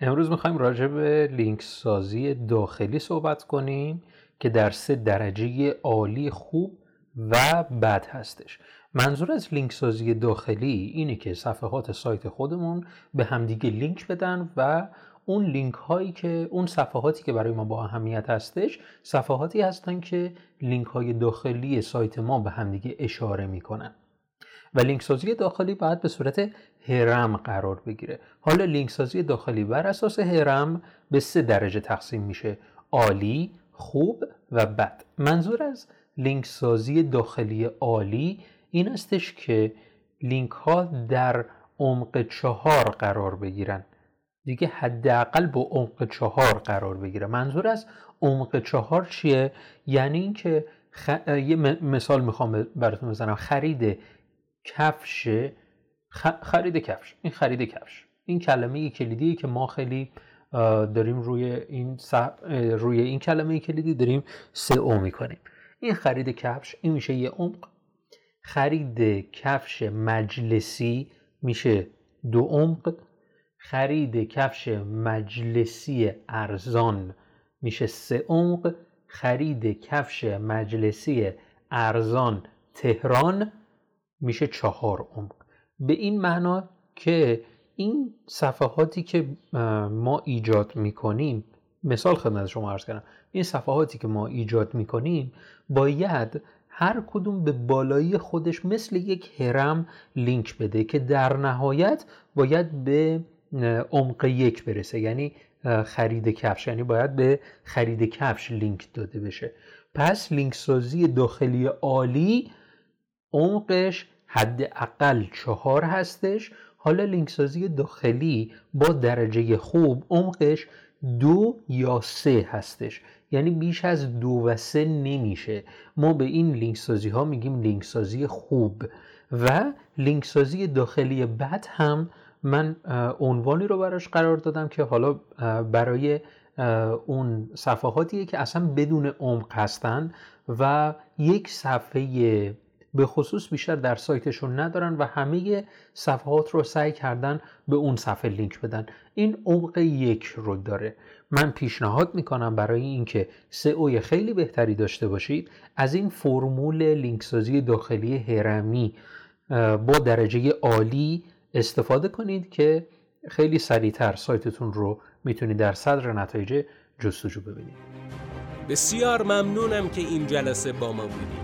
امروز می‌خوایم راجع به لینک سازی داخلی صحبت کنیم که در سه درجه عالی خوب و بد هستش. منظور از لینک سازی داخلی اینه که صفحات سایت خودمون به همدیگه لینک بدن و اون لینک هایی که اون صفحاتی که برای ما با اهمیت هستش صفحاتی هستن که لینک های داخلی سایت ما به همدیگه اشاره می‌کنن. و لینک سازی داخلی باید به صورت هرم قرار بگیره. حالا لینک سازی داخلی بر اساس هرم به سه درجه تقسیم میشه. عالی خوب و بد. منظور از لینک سازی داخلی عالی این استش که لینک ها در عمق چهار قرار بگیرن. دیگه حداقل با عمق چهار قرار بگیره. منظور از عمق چهار چیه؟ یعنی اینکه خ... یه مثال می‌خوام براتون بزنم. خرید کفش خرید کفش. این خرید کفش. این کلمه کلیدی که ما خیلی داریم روی این روی این کلمه کلیدی داریم سه او می‌کنیم. این خرید کفش این میشه یه عمق. خرید کفش مجلسی میشه دو عمق. خرید کفش مجلسی ارزان میشه سه عمق. خرید کفش مجلسی ارزان تهران. میشه چهار عمق به این معنا که این صفحاتی که ما ایجاد می‌کنیم مثال خدمت شما عرض کردم این صفحاتی که ما ایجاد می‌کنیم باید هر کدوم به بالایی خودش مثل یک هرم لینک بده که در نهایت باید به عمق یک برسه یعنی خرید کفش یعنی باید به خرید کفش لینک داده بشه. پس لینک سازی داخلی عالی عمقش حداقل چهار هستش. حالا لینک سازی داخلی با درجه خوب عمقش دو یا سه هستش. یعنی بیش از دو و سه نمیشه. ما به این لینک سازی ها میگیم لینک سازی خوب. و لینک سازی داخلی بد هم من عنوانی رو براش قرار دادم که حالا برای اون صفحاتیه که اصلا بدون عمق هستن و یک صفحه به خصوص بیشتر در سایتشون ندارن و همه صفحات رو سعی کردن به اون صفحه لینک بدن. این عمق یک رو داره. من پیشنهاد می‌کنم برای اینکه سئو خیلی بهتری داشته باشید از این فرمول لینک سازی داخلی هرمی با درجه عالی استفاده کنید که خیلی سریعتر سایتتون رو می‌تونید در صدر نتایج جستجو ببینید. بسیار ممنونم که این جلسه با ما بودید.